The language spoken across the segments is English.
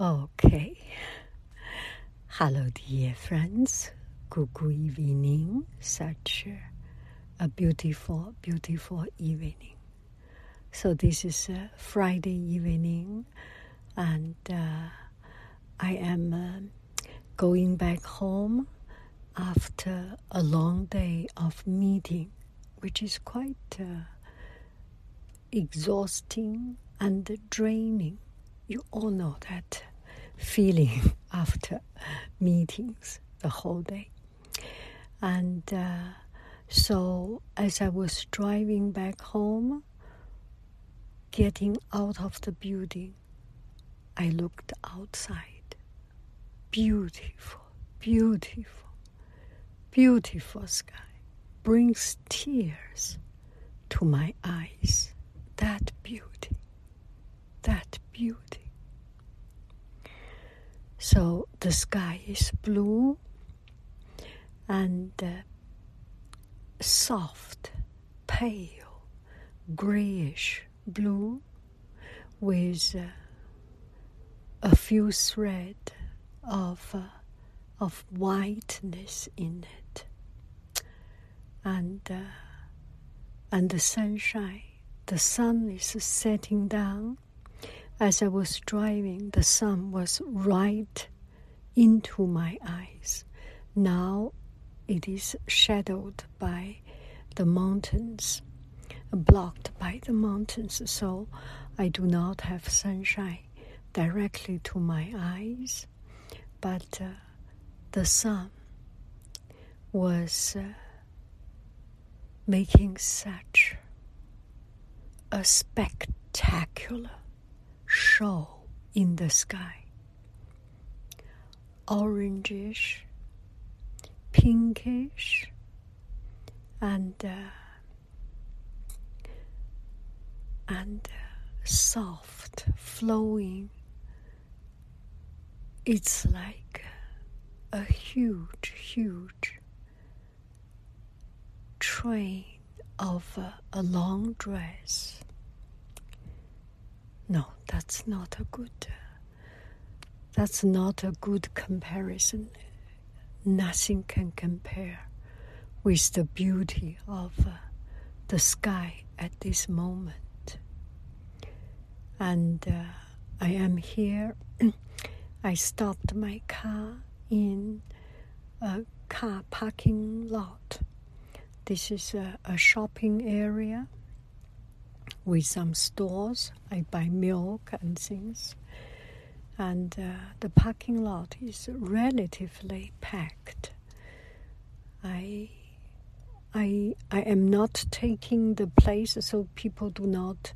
Okay. Hello, dear friends. Good evening. Such a beautiful, beautiful evening. So this is a Friday evening, and uh, I am uh, going back home after a long day of meeting, which is quite uh, exhausting and draining. You all know that feeling after meetings the whole day. And uh, so, as I was driving back home, getting out of the building, I looked outside. Beautiful, beautiful, beautiful sky brings tears to my eyes. That beauty, that beauty. So the sky is blue and uh, soft, pale, grayish blue with uh, a few threads of uh, of whiteness in it, and uh, and the sunshine. The sun is setting down. As I was driving, the sun was right into my eyes. Now it is shadowed by the mountains, blocked by the mountains, so I do not have sunshine directly to my eyes but uh, the sun was uh, making such a spectacular show in the sky. Orangish, pinkish, and uh, and uh, soft, flowing it's like a huge, huge train of a, a long dress. No, that's not a good. that's not a good comparison. Nothing can compare with the beauty of uh, the sky at this moment. And uh, I am here I stopped my car in a car parking lot. This is a, a shopping area with some stores. I buy milk and things. And uh, the parking lot is relatively packed. I, I, I am not taking the place so people do not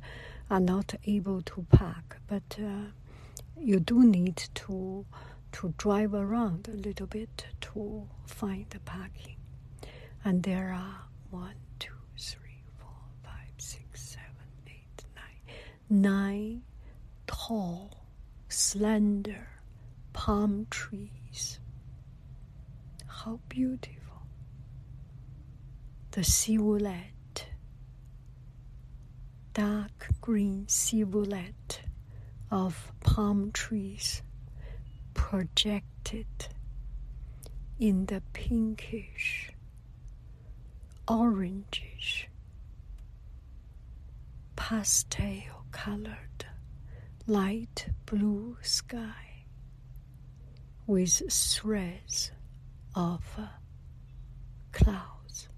are not able to park, but. Uh, you do need to to drive around a little bit to find the parking. And there are one, nine, tall, slender palm trees. How beautiful! The silhouette, dark green silhouette of palm trees projected in the pinkish, orangish, pastel colored light blue sky with threads of clouds.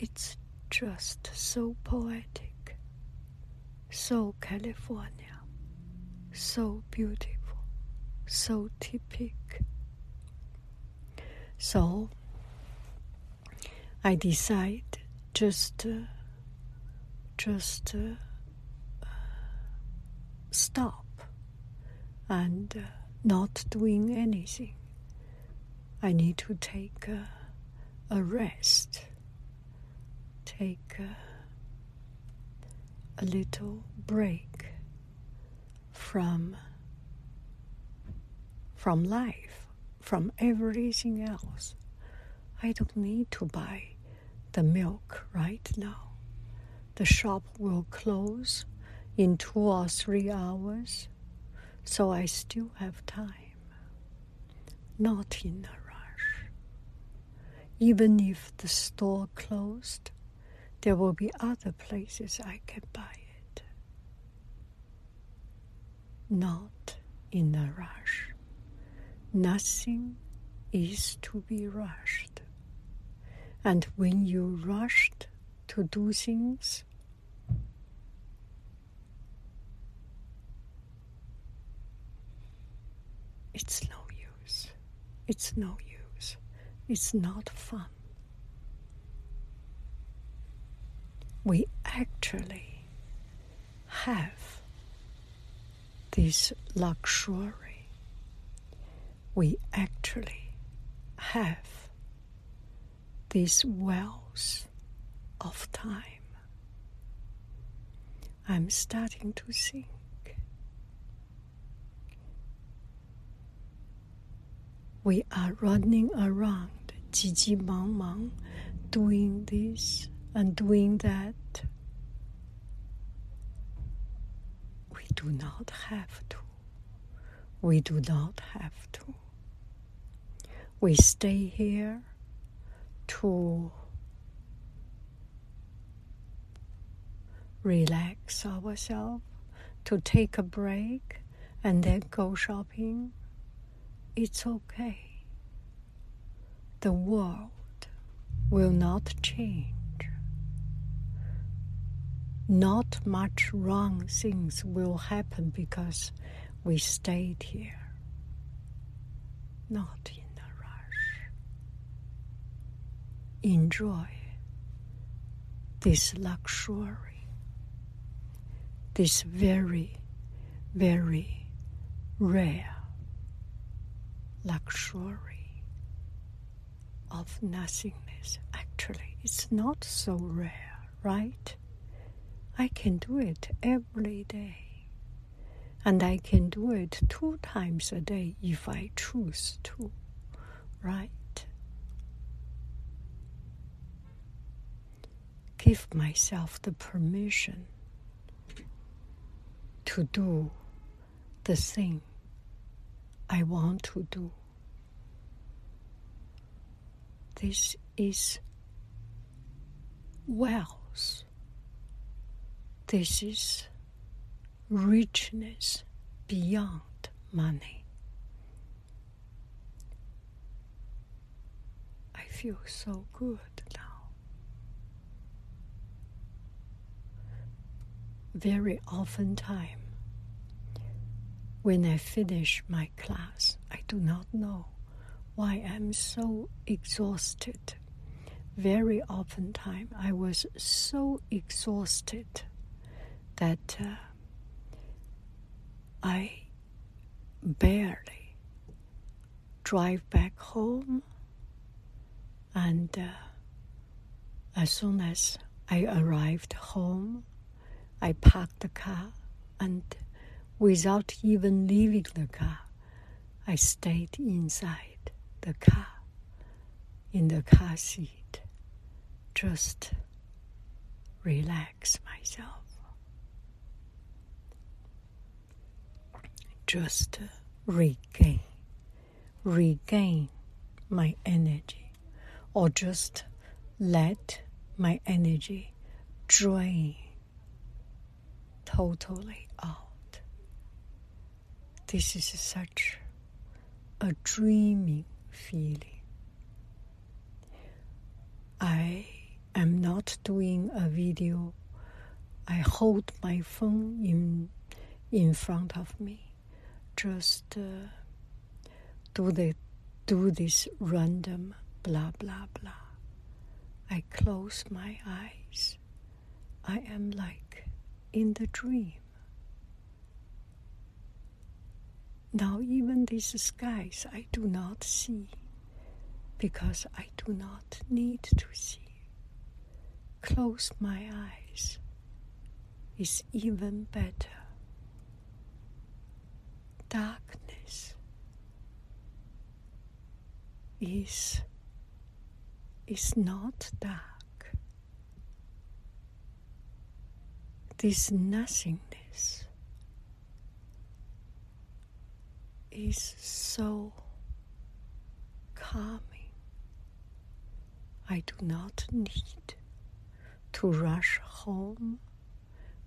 It's just so poetic, so California, so beautiful, so typical. So I decide just uh, just uh, stop and uh, not doing anything. I need to take a rest, take a little break from from life, from everything else. I don't need to buy the milk right now. The shop will close in two or three hours, so I still have time. Not in a rush. Even if the store closed, there will be other places I can buy it. Not in a rush. Nothing is to be rushed. And when you rushed to do things, it's no use. It's no use. It's not fun. We actually have this luxury. We actually have this wells of time. I'm starting to think. we are running around, Gigi Mang Mang, doing this and doing that. We do not have to. We do not have to. We stay here to relax ourselves, to take a break, and then go shopping it's okay. The world will not change. Not much wrong things will happen because we stayed here. Not in a rush. enjoy this luxury, this very, very rare luxury of nothingness. Actually, it's not so rare, right? I can do it every day. And I can do it two times a day if I choose to, right? give myself the permission to do the thing I want to do. This is wealth. This is richness beyond money. I feel so good now. very often time when I finish my class, I do not know why I'm so exhausted. Very often time I was so exhausted that uh, I barely drive back home and uh, as soon as I arrived home I parked the car and without even leaving the car, I stayed inside the car, in the car seat, just relax myself. Just regain, regain my energy, or just let my energy drain totally out This is such a dreaming feeling. I am not doing a video. I hold my phone in in front of me. Just uh, do the do this random blah blah blah. I close my eyes. I am like in the dream. Now, even these skies I do not see because I do not need to see. Close my eyes is even better. Darkness is is not dark. This nothingness is so calming. I do not need to rush home.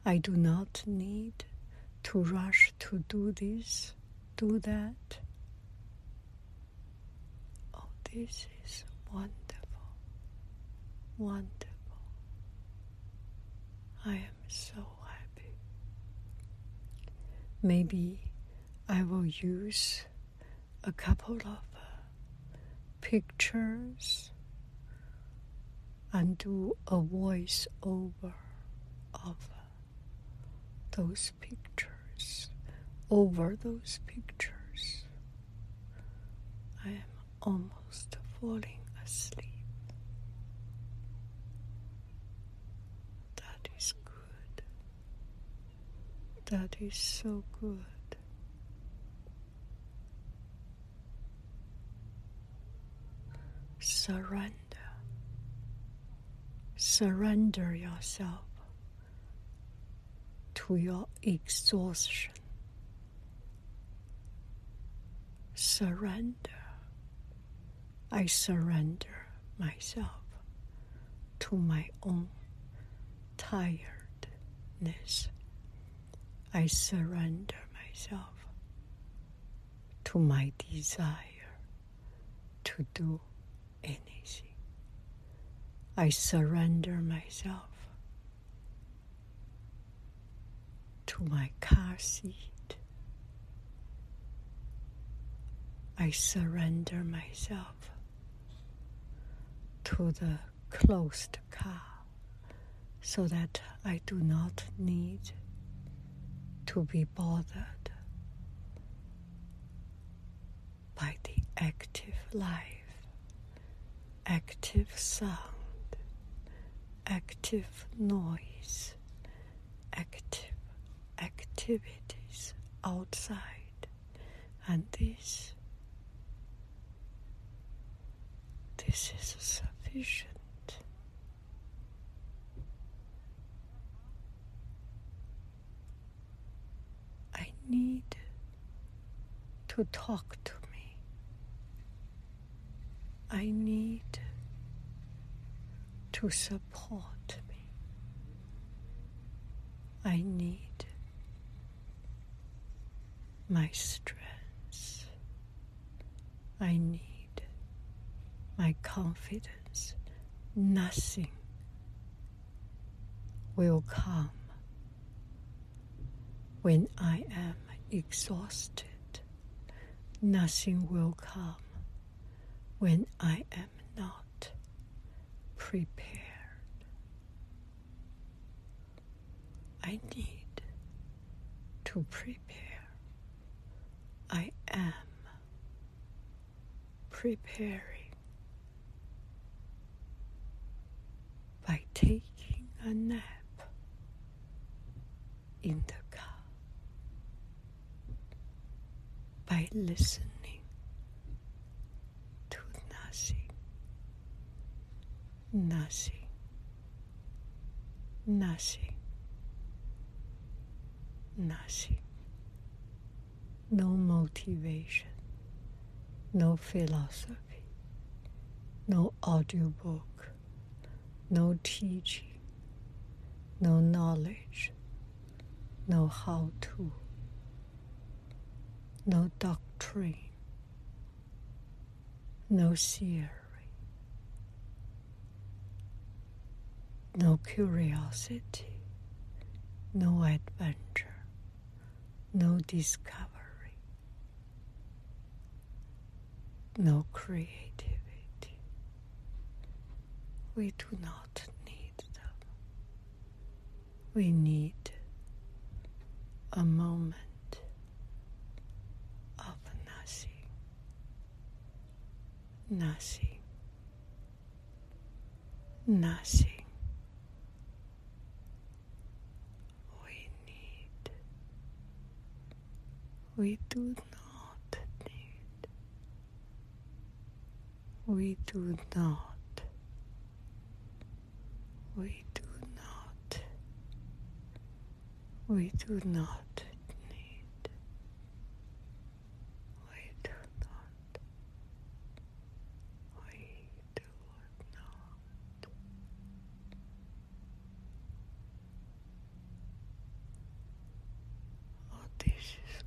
I do not need to rush to do this, do that. Oh, this is wonderful, wonderful. I am so happy. Maybe I will use a couple of uh, pictures and do a voice over of uh, those pictures, over those pictures. I am almost falling asleep. That is good. That is so good. Surrender. Surrender yourself to your exhaustion. Surrender. I surrender myself to my own tiredness. I surrender myself to my desire to do anything. I surrender myself to my car seat. I surrender myself to the closed car so that I do not need to be bothered by the active life, active sound, active noise, active activities outside, and this this is sufficient. I need to talk to. I need to support me. I need my strength. I need my confidence. Nothing will come when I am exhausted. Nothing will come when I am not prepared. I need to prepare. I am preparing by taking a nap in the car, by listening to nothing, nothing, nothing, nothing no motivation, no philosophy, no audiobook, no teaching, no knowledge, no how to. no doctrine, no theory, no curiosity, no adventure, no discovery, no creativity. We do not need them. We need a moment of nothing. Nothing. Nothing. We do not need. We do not. We do not. We do not need. We do not. We do not. Oh, this is